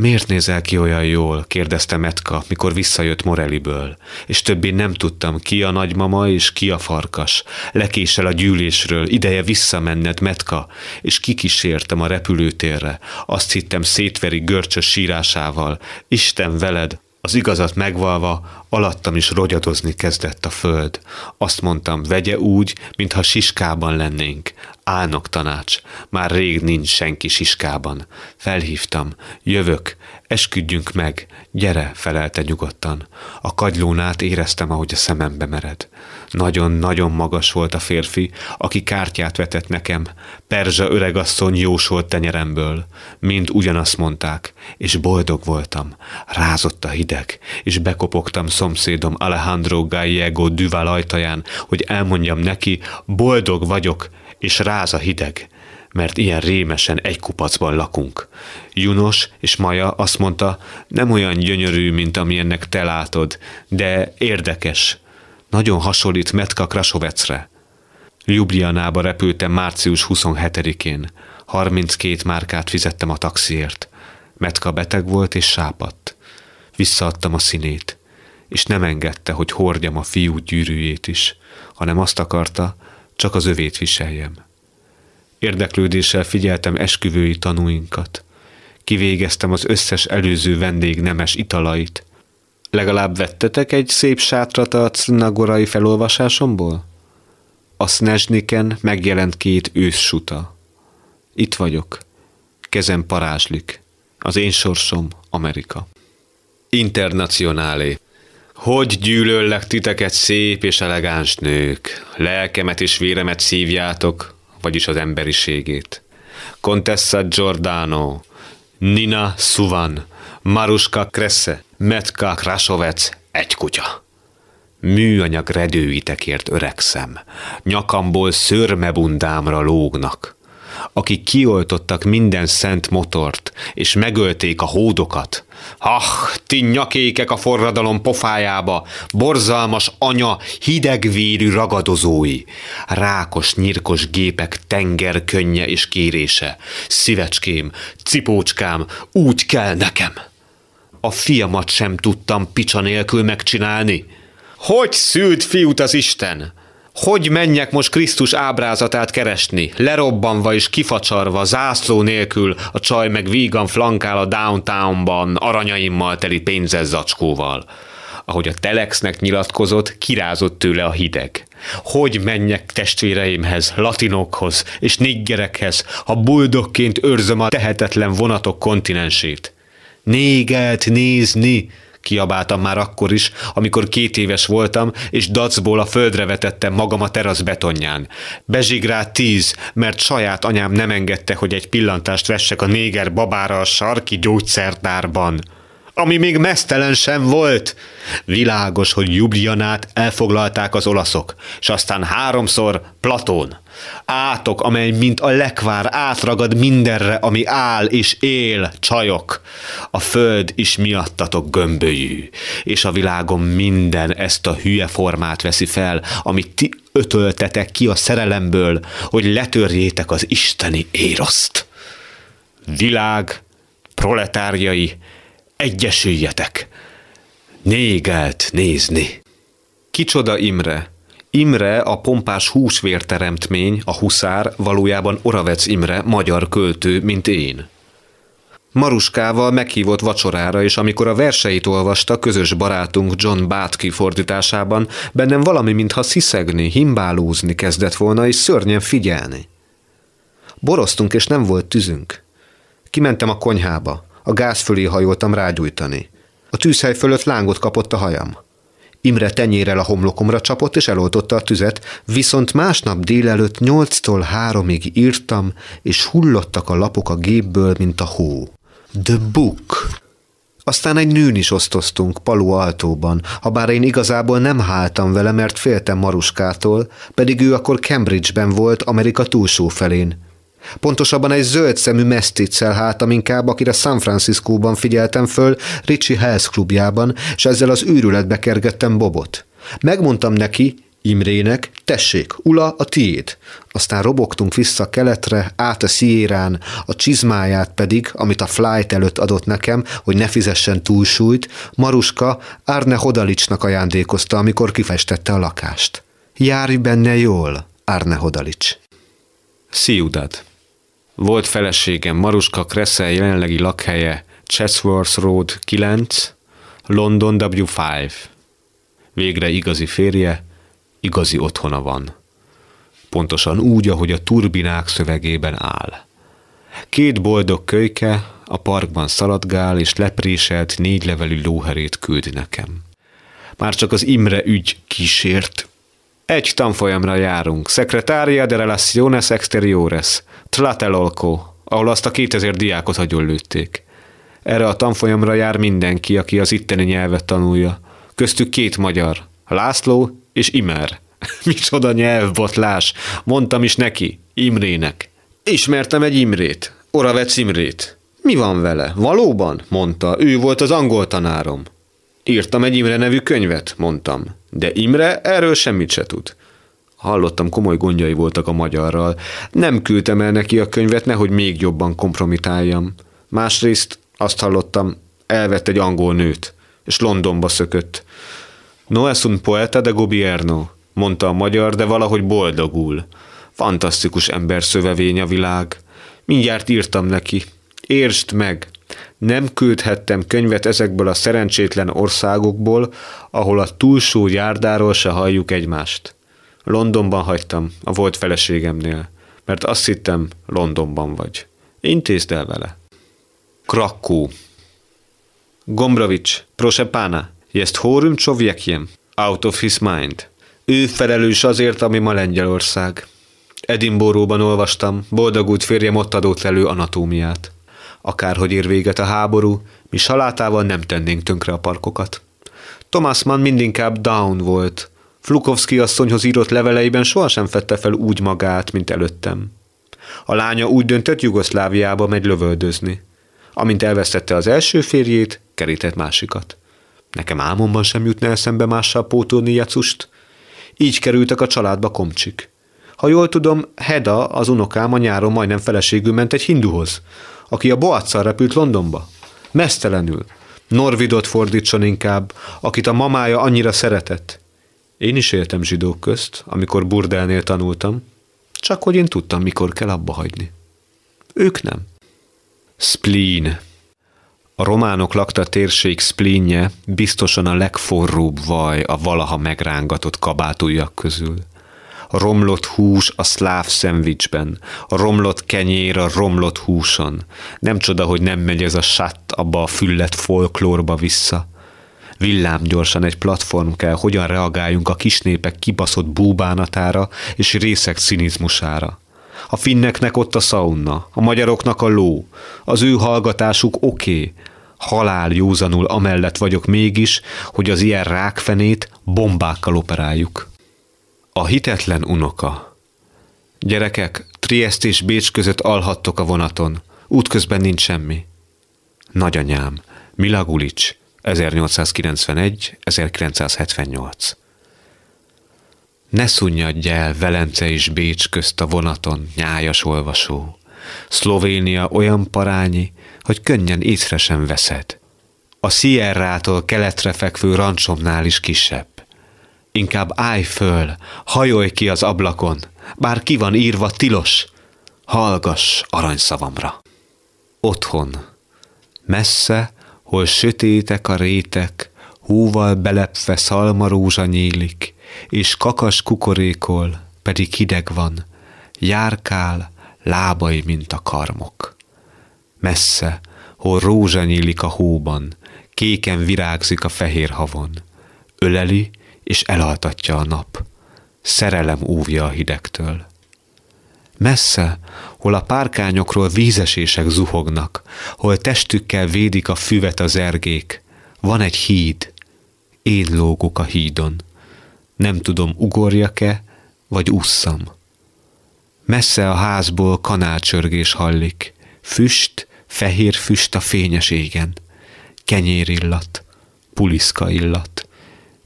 Miért nézel ki olyan jól? kérdezte Metka, mikor visszajött Moreliből. És többé nem tudtam, ki a nagymama és ki a farkas. Lekésel a gyűlésről, ideje visszamenned, Metka, és kikísértem a repülőtérre. Azt hittem szétveri görcsös sírásával. Isten veled, az igazat megvalva, alattam is rogyadozni kezdett a föld. Azt mondtam, vegye úgy, mintha siskában lennénk. Álnok tanács, már rég nincs senki siskában. Felhívtam, jövök, esküdjünk meg, gyere, felelte nyugodtan. A kagylónát éreztem, ahogy a szemembe mered. Nagyon-nagyon magas volt a férfi, aki kártyát vetett nekem. Perzsa öregasszony jósolt tenyeremből. Mind ugyanazt mondták, és boldog voltam. Rázott a hideg, és bekopogtam szomszédom Alejandro Gallego Duval ajtaján, hogy elmondjam neki, boldog vagyok, és ráz a hideg, mert ilyen rémesen egy kupacban lakunk. Junos és Maja azt mondta, nem olyan gyönyörű, mint amilyennek te látod, de érdekes. Nagyon hasonlít Metka Krasovecre. Ljubljanába repültem március 27-én. 32 márkát fizettem a taxiért. Metka beteg volt és sápadt. Visszaadtam a színét, és nem engedte, hogy hordjam a fiú gyűrűjét is, hanem azt akarta, csak az övét viseljem. Érdeklődéssel figyeltem esküvői tanúinkat. Kivégeztem az összes előző vendég nemes italait. Legalább vettetek egy szép sátrat a cnagorai felolvasásomból? A Snezsniken megjelent két őszsuta. Itt vagyok. Kezem parázslik. Az én sorsom Amerika. Internacionálé. Hogy gyűlöllek titeket szép és elegáns nők, lelkemet és véremet szívjátok, vagyis az emberiségét. Contessa Giordano, Nina Suvan, Maruska Kresse, Metka Krasovec, egy kutya. Műanyag redőitekért öregszem, nyakamból szörmebundámra lógnak akik kioltottak minden szent motort, és megölték a hódokat. Ah, ti nyakékek a forradalom pofájába, borzalmas anya, hidegvérű ragadozói, rákos, nyirkos gépek tenger könnye és kérése. Szívecském, cipócskám, úgy kell nekem. A fiamat sem tudtam picsa nélkül megcsinálni. Hogy szült fiút az Isten? Hogy menjek most Krisztus ábrázatát keresni, lerobbanva és kifacsarva, zászló nélkül, a csaj meg vígan flankál a downtownban, aranyaimmal teli pénzes zacskóval. Ahogy a Telexnek nyilatkozott, kirázott tőle a hideg. Hogy menjek testvéreimhez, latinokhoz és niggerekhez, ha buldogként őrzöm a tehetetlen vonatok kontinensét? Négelt nézni, Kiabáltam már akkor is, amikor két éves voltam, és dacból a földre vetettem magam a terasz betonján. Bezsigrált tíz, mert saját anyám nem engedte, hogy egy pillantást vessek a néger babára a sarki gyógyszertárban ami még mesztelen sem volt. Világos, hogy Jubljanát elfoglalták az olaszok, és aztán háromszor Platón. Átok, amely mint a lekvár átragad mindenre, ami áll és él, csajok. A föld is miattatok gömbölyű, és a világon minden ezt a hülye formát veszi fel, amit ti ötöltetek ki a szerelemből, hogy letörjétek az isteni éroszt. Világ, proletárjai, egyesüljetek, négelt nézni. Kicsoda Imre? Imre, a pompás húsvérteremtmény, a huszár, valójában Oravec Imre, magyar költő, mint én. Maruskával meghívott vacsorára, és amikor a verseit olvasta közös barátunk John Bátki fordításában, bennem valami, mintha sziszegni, himbálózni kezdett volna, és szörnyen figyelni. Boroztunk, és nem volt tüzünk. Kimentem a konyhába. A gáz fölé hajoltam rágyújtani. A tűzhely fölött lángot kapott a hajam. Imre tenyérel a homlokomra csapott, és eloltotta a tüzet, viszont másnap délelőtt nyolctól háromig írtam, és hullottak a lapok a gépből, mint a hó. The Book. Aztán egy nőn is osztoztunk Palu Altóban, ha bár én igazából nem háltam vele, mert féltem Maruskától, pedig ő akkor Cambridge-ben volt, Amerika túlsó felén. Pontosabban egy zöld szemű meszticcel hátam inkább, akire San Franciscóban figyeltem föl, Richie Hells klubjában, és ezzel az űrületbe kergettem Bobot. Megmondtam neki, Imrének, tessék, Ula, a tiéd. Aztán robogtunk vissza keletre, át a Sierrán, a csizmáját pedig, amit a flight előtt adott nekem, hogy ne fizessen túlsúlyt, Maruska Arne Hodalicsnak ajándékozta, amikor kifestette a lakást. Járj benne jól, Arne Hodalics. Ciudad. Volt feleségem Maruska Kressel jelenlegi lakhelye Chatsworth Road 9, London W5. Végre igazi férje, igazi otthona van. Pontosan úgy, ahogy a turbinák szövegében áll. Két boldog kölyke a parkban szaladgál, és lepréselt négylevelű lóherét küld nekem. Már csak az Imre ügy kísért. Egy tanfolyamra járunk, Secretaria de Relaciones Exteriores, Tlatelolco, ahol azt a 2000 diákot lőtték. Erre a tanfolyamra jár mindenki, aki az itteni nyelvet tanulja. Köztük két magyar, László és Imer. Micsoda nyelvbotlás, mondtam is neki, Imrének. Ismertem egy Imrét, Oravec Imrét. Mi van vele? Valóban? mondta, ő volt az angol tanárom. Írtam egy Imre nevű könyvet, mondtam. De Imre erről semmit se tud. Hallottam, komoly gondjai voltak a magyarral. Nem küldtem el neki a könyvet, nehogy még jobban kompromitáljam. Másrészt azt hallottam, elvett egy angol nőt, és Londonba szökött. No es un poeta de gobierno, mondta a magyar, de valahogy boldogul. Fantasztikus ember szövevény a világ. Mindjárt írtam neki. Értsd meg, nem küldhettem könyvet ezekből a szerencsétlen országokból, ahol a túlsó járdáról se halljuk egymást. Londonban hagytam, a volt feleségemnél, mert azt hittem, Londonban vagy. Intézd el vele. Krakó. Gombravics, proszę jest chorym człowiekiem, out of his mind. Ő felelős azért, ami ma Lengyelország. Edinboróban olvastam, boldogult férjem ott adott elő anatómiát. Akárhogy ér véget a háború, mi salátával nem tennénk tönkre a parkokat. Thomas Mann mindinkább down volt. Flukovski asszonyhoz írott leveleiben sohasem fette fel úgy magát, mint előttem. A lánya úgy döntött, Jugoszláviába megy lövöldözni. Amint elvesztette az első férjét, kerített másikat. Nekem álmomban sem jutna eszembe mással pótolni Jacust. Így kerültek a családba komcsik. Ha jól tudom, Heda, az unokám a nyáron majdnem feleségül ment egy hinduhoz, aki a Boacsal repült Londonba. Mesztelenül. Norvidot fordítson inkább, akit a mamája annyira szeretett. Én is éltem zsidók közt, amikor burdelnél tanultam, csak hogy én tudtam, mikor kell abba hagyni. Ők nem. Spleen. A románok lakta térség spleenje biztosan a legforróbb vaj a valaha megrángatott kabátújak közül. Romlott hús a szláv szendvicsben, romlott kenyér a romlott húson. Nem csoda, hogy nem megy ez a satt abba a füllet folklórba vissza. Villám gyorsan egy platform kell, hogyan reagáljunk a kisnépek kibaszott búbánatára és részek cinizmusára. A finneknek ott a sauna, a magyaroknak a ló, az ő hallgatásuk oké, okay, halál józanul amellett vagyok mégis, hogy az ilyen rákfenét bombákkal operáljuk. A hitetlen unoka. Gyerekek, Triest és Bécs között alhattok a vonaton. Útközben nincs semmi. Nagyanyám, Milagulics, 1891-1978. Ne szunnyadj el Velence és Bécs közt a vonaton, nyájas olvasó. Szlovénia olyan parányi, hogy könnyen észre sem veszed. A Sierrától keletre fekvő rancsomnál is kisebb. Inkább állj föl, hajolj ki az ablakon, bár ki van írva tilos, hallgass aranyszavamra. Otthon, messze, hol sötétek a rétek, húval belepve szalmarózsa nyílik, és kakas kukorékol, pedig hideg van, járkál, lábai, mint a karmok. Messze, hol rózsa nyílik a hóban, kéken virágzik a fehér havon, öleli és elaltatja a nap, szerelem úvja a hidegtől. Messze, hol a párkányokról vízesések zuhognak, hol testükkel védik a füvet az ergék, van egy híd, én lógok a hídon. Nem tudom, ugorjak-e, vagy ússzam. Messze a házból kanálcsörgés hallik, füst, fehér füst a fényes égen, kenyérillat, puliszka illat.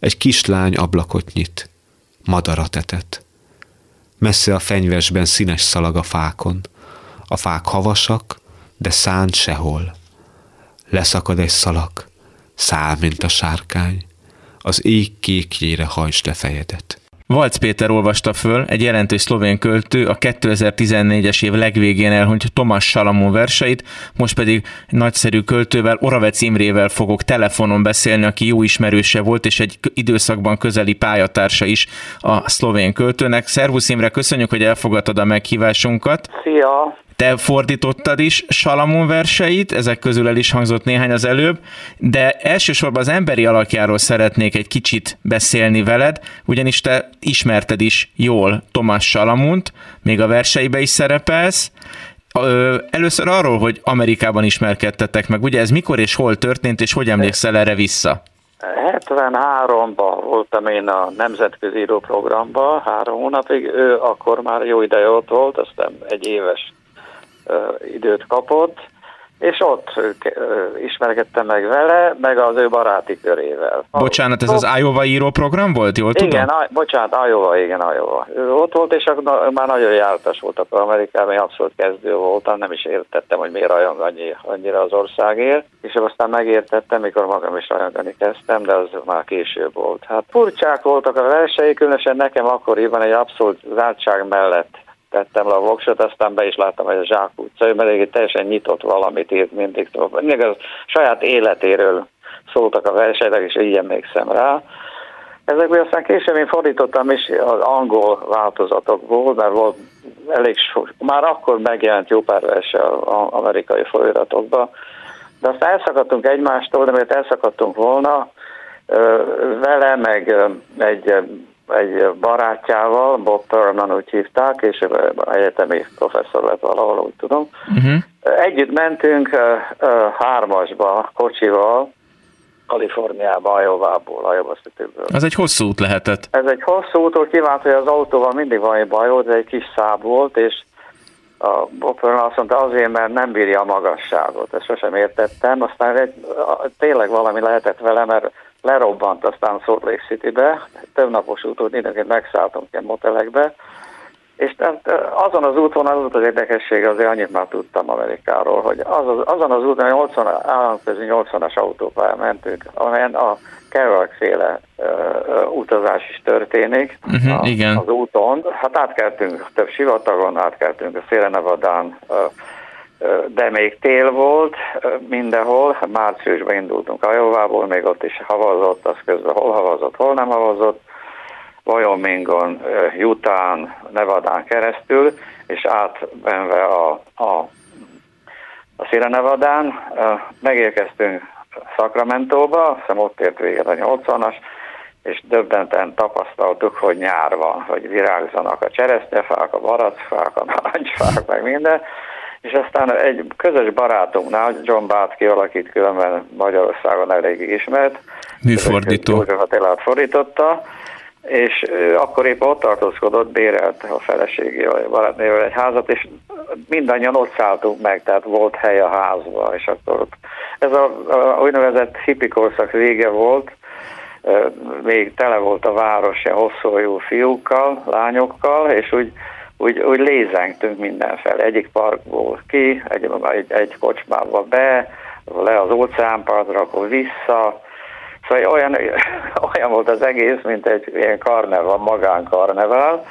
Egy kislány ablakot nyit, madarat etet. Messze a fenyvesben színes szalag a fákon. A fák havasak, de szánt sehol. Leszakad egy szalag, száll, mint a sárkány. Az ég kékjére hajtsd le fejedet. Valc Péter olvasta föl, egy jelentős szlovén költő, a 2014-es év legvégén elhunyt Tomas Salamon verseit, most pedig nagyszerű költővel, Oravec Imrével fogok telefonon beszélni, aki jó ismerőse volt, és egy időszakban közeli pályatársa is a szlovén költőnek. Szervusz Imre, köszönjük, hogy elfogadtad a meghívásunkat. Szia! Te fordítottad is Salamon verseit, ezek közül el is hangzott néhány az előbb, de elsősorban az emberi alakjáról szeretnék egy kicsit beszélni veled, ugyanis te ismerted is jól Tomás Salamont, még a verseibe is szerepelsz. Először arról, hogy Amerikában ismerkedtetek meg, ugye ez mikor és hol történt, és hogy emlékszel erre vissza? 73-ban voltam én a nemzetközi íróprogramban, három hónapig, ő akkor már jó ideje ott volt, aztán egy éves időt kapott, és ott ismerkedtem meg vele, meg az ő baráti körével. Bocsánat, ez az Iowa író program volt, jól tudom? Igen, a, bocsánat, Iowa, igen, Iowa. Ő ott volt, és akkor már nagyon jártas voltak Amerikában, én abszolút kezdő voltam, nem is értettem, hogy miért rajong annyi, annyira az országért, és aztán megértettem, mikor magam is rajongani kezdtem, de az már később volt. Hát furcsák voltak a versei, különösen nekem akkoriban egy abszolút zártság mellett tettem le a voksot, aztán be is láttam, hogy a Zsák utca, mert egy teljesen nyitott valamit írt mindig. Még a saját életéről szóltak a versenyek, és így emlékszem rá. Ezekből aztán később én fordítottam is az angol változatokból, mert volt elég sok, már akkor megjelent jó pár verse az amerikai folyóiratokban, de aztán elszakadtunk egymástól, de miért elszakadtunk volna, vele, meg egy egy barátjával, Bob Perman úgy hívták, és egyetemi professzor lett valahol, úgy tudom. Uh-huh. Együtt mentünk hármasba, kocsival, Kaliforniába, Iowa-ból, Iowa City-ből. Ez egy hosszú út lehetett. Ez egy hosszú út, hogy kívánt, hogy az autóval mindig valami baj volt, ez egy kis száb volt, és a Bob Perman azt mondta azért, mert nem bírja a magasságot. Ezt sosem értettem. Aztán egy, tényleg valami lehetett vele, mert lerobbant aztán Salt Lake City-be, több napos úton mindenként megszálltunk ilyen motelekbe, és azon az úton az volt az érdekesség, azért annyit már tudtam Amerikáról, hogy az, az, azon az úton, 80, államközi 80-as autópályán mentünk, amelyen a Kerouac féle uh, utazás is történik uh-huh, a, igen. az úton. Hát átkeltünk több sivatagon, átkeltünk a Széle Nevadán, uh, de még tél volt mindenhol, márciusban indultunk Ajovából, még ott is havazott, az közben hol havazott, hol nem havazott, Wyomingon, Utah, Nevadán keresztül, és átvenve a, a, a Sierra Nevadán, megérkeztünk Sacramento-ba, hiszem ott ért véget a 80-as, és döbbenten tapasztaltuk, hogy nyár van, hogy virágzanak a cseresznyefák, a baracfák, a narancsfák, meg minden, és aztán egy közös barátunknál, John Bátki alakít különben Magyarországon elég ismert, műfordító. József Attilát fordította, és akkor épp ott tartózkodott, bérelt a feleségével, barátnével egy házat, és mindannyian ott szálltunk meg, tehát volt hely a házba, és akkor ott, ez a, a úgynevezett hippikorszak vége volt, még tele volt a város ilyen hosszú fiúkkal, lányokkal, és úgy úgy, úgy lézengtünk mindenfel. Egyik parkból ki, egy, egy, egy kocsmába be, le az óceánpartra, akkor vissza, Szóval olyan, olyan volt az egész, mint egy ilyen karneval, magánkarneval,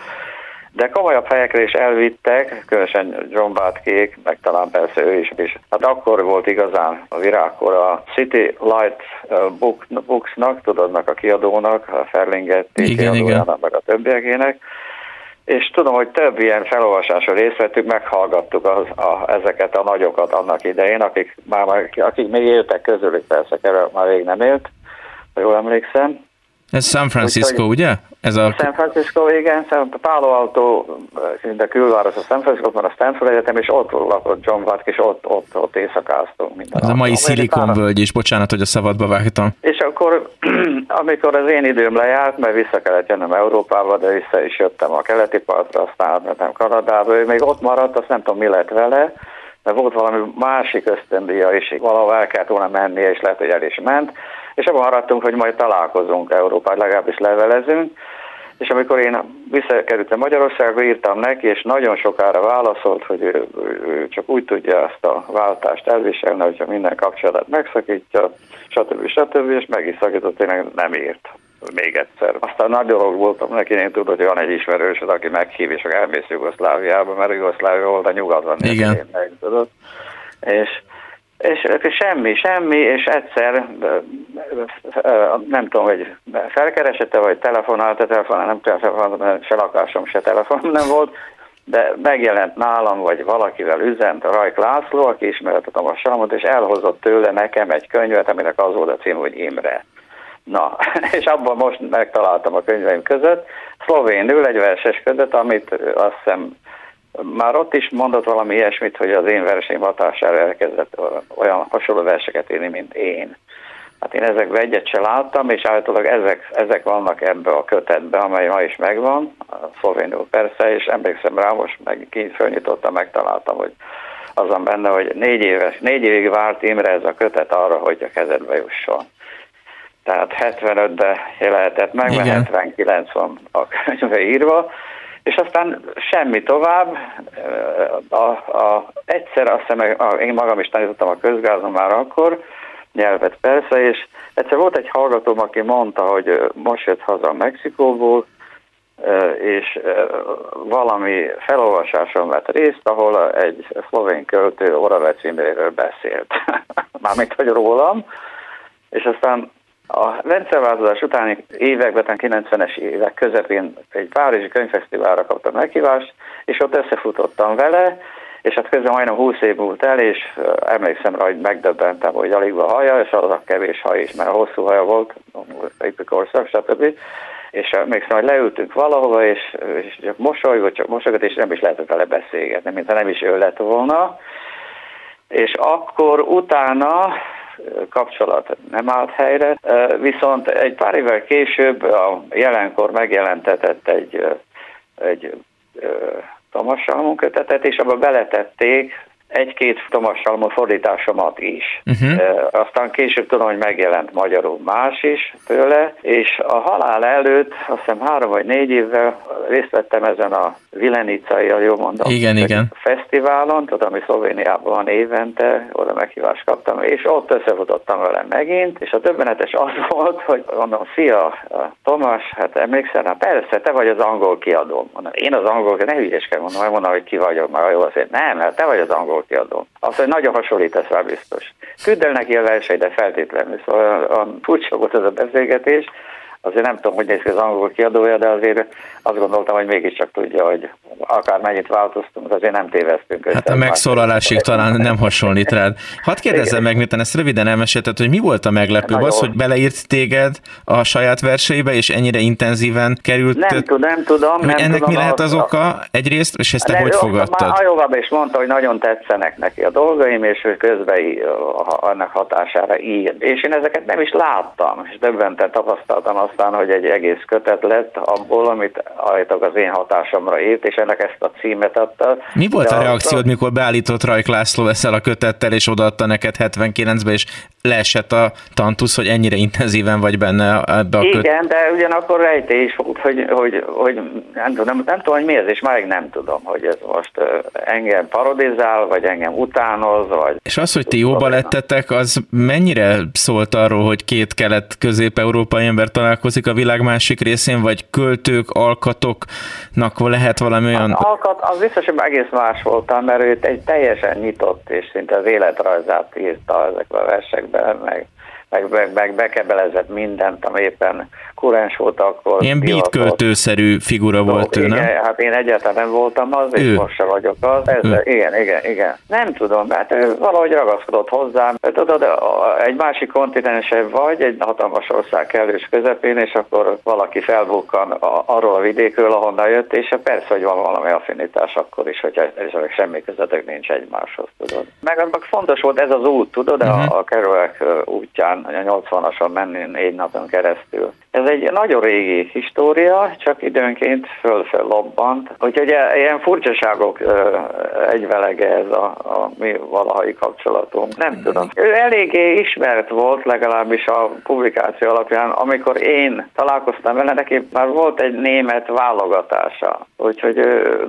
de komolyabb helyekre is elvittek, különösen John Batkék, meg talán persze ő is, és hát akkor volt igazán a virágkor a City Light Book, Booksnak, tudodnak a kiadónak, a Ferlingetti kiadójának, meg a többiekének, és tudom, hogy több ilyen felolvasáson részt vettük, meghallgattuk az, a, ezeket a nagyokat annak idején, akik, már, akik még éltek közülük, persze, erről már rég nem élt, ha jól emlékszem. Ez San Francisco, ugye? Ez a... San Francisco, igen, Palo Alto, szinte külváros a San Francisco, van a Stanford Egyetem, és ott lakott John Watt, és ott, ott, ott éjszakáztunk. Ez a mai szilikonvölgy is, bocsánat, hogy a szabadba vágtam. És akkor, amikor az én időm lejárt, mert vissza kellett jönnöm Európába, de vissza is jöttem a keleti partra, aztán mentem Kanadába, ő még ott maradt, azt nem tudom, mi lett vele, mert volt valami másik ösztöndíja, és valahol el kellett volna menni, és lehet, hogy el is ment, és abban maradtunk, hogy majd találkozunk Európát, legalábbis levelezünk, és amikor én visszakerültem Magyarországra, írtam neki, és nagyon sokára válaszolt, hogy ő, ő csak úgy tudja ezt a váltást elviselni, hogyha minden kapcsolatát megszakítja, stb. stb. és meg is szakított, tényleg nem írt még egyszer. Aztán nagy dolog voltam neki, én tudod, hogy van egy ismerős, aki meghív, és elmész Jugoszláviába, mert Jugoszlávia volt a nyugaton. Igen. Meg, tudod. És és semmi, semmi, és egyszer nem tudom, hogy felkeresette, vagy telefonálta, telefonál, nem telefonálta, se lakásom, se telefonom nem volt, de megjelent nálam, vagy valakivel üzent a Rajk László, aki ismerte a Salmot, és elhozott tőle nekem egy könyvet, aminek az volt a cím, hogy Imre. Na, és abban most megtaláltam a könyveim között, szlovénül egy verses között, amit azt hiszem már ott is mondott valami ilyesmit, hogy az én verseim hatására elkezdett olyan hasonló verseket írni, mint én. Hát én ezekben egyet se láttam, és általában ezek, ezek vannak ebbe a kötetbe, amely ma is megvan, a szlovénul persze, és emlékszem rá, most meg kint fölnyitottam, megtaláltam, hogy azon benne, hogy négy, éves, négy évig várt Imre ez a kötet arra, hogy a kezedbe jusson. Tehát 75-ben lehetett meg, mert 79 van a könyve írva, és aztán semmi tovább. A, a, egyszer azt hiszem, én magam is tanítottam a közgázon már akkor, nyelvet persze, és egyszer volt egy hallgatóm, aki mondta, hogy most jött haza Mexikóból, és valami felolvasáson vett részt, ahol egy szlovén költő Oravec Imréről beszélt. Mármint, hogy rólam, és aztán a rendszerváltozás utáni években, 90-es évek közepén egy Párizsi könyvfesztiválra kaptam meghívást, és ott összefutottam vele, és hát közben majdnem 20 év múlt el, és emlékszem rá, hogy megdöbbentem, hogy alig van haja, és az a kevés haj is, mert hosszú haja volt, korszak, stb. És emlékszem, hogy leültünk valahova, és, és csak mosolygott, csak mosolygott, és nem is lehetett vele beszélgetni, mintha nem is ő lett volna. És akkor utána kapcsolat nem állt helyre, viszont egy pár évvel később a jelenkor megjelentetett egy, egy Thomas Salmon kötetet, és abba beletették egy-két Thomas Salmon fordításomat is. Uh-huh. E, aztán később tudom, hogy megjelent magyarul más is tőle, és a halál előtt, azt hiszem három vagy négy évvel részt vettem ezen a Vilenicai, a jó mondom, igen, igen. fesztiválon, tudom, ami Szlovéniában van évente, oda meghívást kaptam, és ott összefutottam vele megint, és a többenetes az volt, hogy mondom, szia, Tomás, hát emlékszel? Hát persze, te vagy az angol kiadó. Mondom, én az angol, ne hülyeskedj, mondom, mondom, hogy ki vagyok, már jó azért. Nem, hát te vagy az angol kiadó. Azt, hogy nagyon hasonlítasz rá biztos. Küld el neki a verseidet feltétlenül, szóval a furcsa volt ez a beszélgetés, azért nem tudom, hogy néz ki az angol kiadója, de azért azt gondoltam, hogy mégiscsak tudja, hogy akár mennyit változtunk, azért nem téveztünk. Hát a megszólalásig talán nem hasonlít rád. Hadd kérdezzem meg, miután ezt röviden elmesélted, hogy mi volt a meglepőbb? Az, hogy beleírt téged a saját verseibe, és ennyire intenzíven került? Nem tudom, nem tudom. Nem ennek tudom, mi lehet az oka egyrészt, és ezt te hogy fogadtad? Már Ajovában is mondta, hogy nagyon tetszenek neki a dolgaim, és hogy közben annak hatására ír. És én ezeket nem is láttam, és döbbenten tapasztaltam azt, aztán, hogy egy egész kötet lett abból, amit állítok az én hatásomra írt, és ennek ezt a címet adta. Mi volt De a reakciód, mikor beállított Rajk László ezzel a kötettel, és odaadta neked 79-ben, és leesett a tantusz, hogy ennyire intenzíven vagy benne ebbe a köt... Igen, de ugyanakkor rejtés volt, hogy, hogy, hogy nem, tudom, nem, tudom, hogy mi ez, és már nem tudom, hogy ez most engem parodizál, vagy engem utánoz, vagy... És az, hogy ti jóba lettetek, az mennyire szólt arról, hogy két kelet-közép-európai ember találkozik a világ másik részén, vagy költők, alkatoknak lehet valami olyan... Az alkat, az biztos, hogy egész más voltam, mert ő egy teljesen nyitott, és szinte az életrajzát írta ezekben a versekben, meg meg, meg, meg bekebelezett mindent, ami éppen kurens volt akkor. Ilyen beat költőszerű figura volt ő, nem? Igen, hát én egyáltalán nem voltam az, ő. és most sem vagyok az. Ez, igen, igen, igen. Nem tudom, mert ő valahogy ragaszkodott hozzám. Tudod, egy másik kontinensen vagy, egy hatalmas ország kellős közepén, és akkor valaki felbukkan arról a vidékről, ahonnan jött, és persze, hogy van valami affinitás akkor is, hogyha semmi közetek nincs egymáshoz, tudod. Meg annak fontos volt ez az út, tudod, uh-huh. a, mhm. a Kerouac útján, a 80-ason menni négy napon keresztül. Ez egy nagyon régi história, csak időnként föl-föl lobbant. Úgyhogy e, ilyen furcsaságok egyvelege ez a, a mi valahai kapcsolatunk. Nem tudom. Ő eléggé ismert volt, legalábbis a publikáció alapján, amikor én találkoztam vele, neki már volt egy német válogatása. Úgyhogy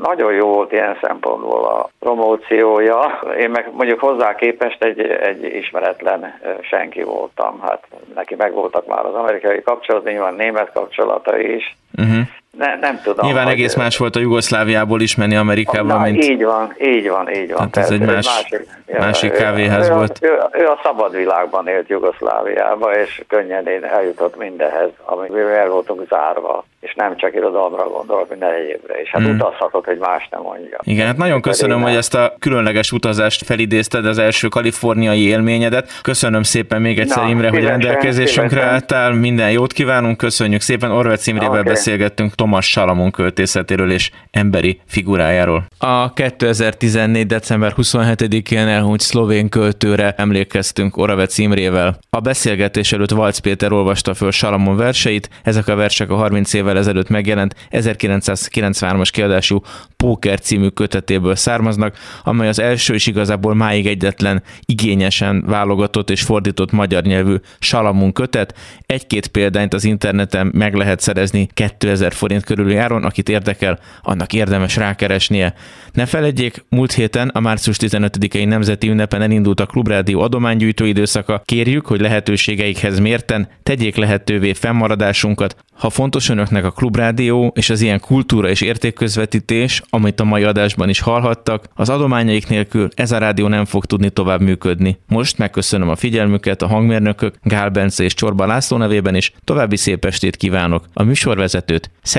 nagyon jó volt ilyen szempontból a promóciója. Én meg mondjuk hozzá képest egy, egy ismeretlen senki voltam. Hát neki megvoltak már az amerikai kapcsolat, nyilván német kapcsolata is. Uh-huh. Ne, nem tudom. Nyilván egész más volt a Jugoszláviából is menni Amerikába, na, mint... Így van, így van, így van. Tehát ez egy más, másik, másik kávéház ő, volt. Ő, ő, ő a szabad világban élt Jugoszláviába, és könnyen eljutott mindenhez, amivel el voltunk zárva és nem csak irodalomra gondolok, minden egyébre, és hát hmm. utazhatok, hogy más nem mondja. Igen, hát nagyon köszönöm, hogy ezt a különleges utazást felidézted, az első kaliforniai élményedet. Köszönöm szépen még egyszer, Na, Imre, hogy rendelkezésünkre álltál. Minden jót kívánunk, köszönjük szépen. Orvec Imrével okay. beszélgettünk Tomas Salamon költészetéről és emberi figurájáról. A 2014. december 27-én elhunyt szlovén költőre emlékeztünk Oravec Imrével. A beszélgetés előtt Valc Péter olvasta föl Salamon verseit, ezek a versek a 30 évvel ezelőtt megjelent 1993-as kiadású Póker című kötetéből származnak, amely az első és igazából máig egyetlen igényesen válogatott és fordított magyar nyelvű Salamun kötet. Egy-két példányt az interneten meg lehet szerezni 2000 forint körüli áron, akit érdekel, annak érdemes rákeresnie. Ne feledjék, múlt héten a március 15-i nemzeti ünnepen elindult a Klubrádió adománygyűjtő időszaka. Kérjük, hogy lehetőségeikhez mérten tegyék lehetővé fennmaradásunkat. Ha fontos önöknek a Klubrádió és az ilyen kultúra és értékközvetítés, amit a mai adásban is hallhattak, az adományaik nélkül ez a rádió nem fog tudni tovább működni. Most megköszönöm a figyelmüket a hangmérnökök Gál Bence és Csorba László nevében is, további szép estét kívánok. A műsorvezetőt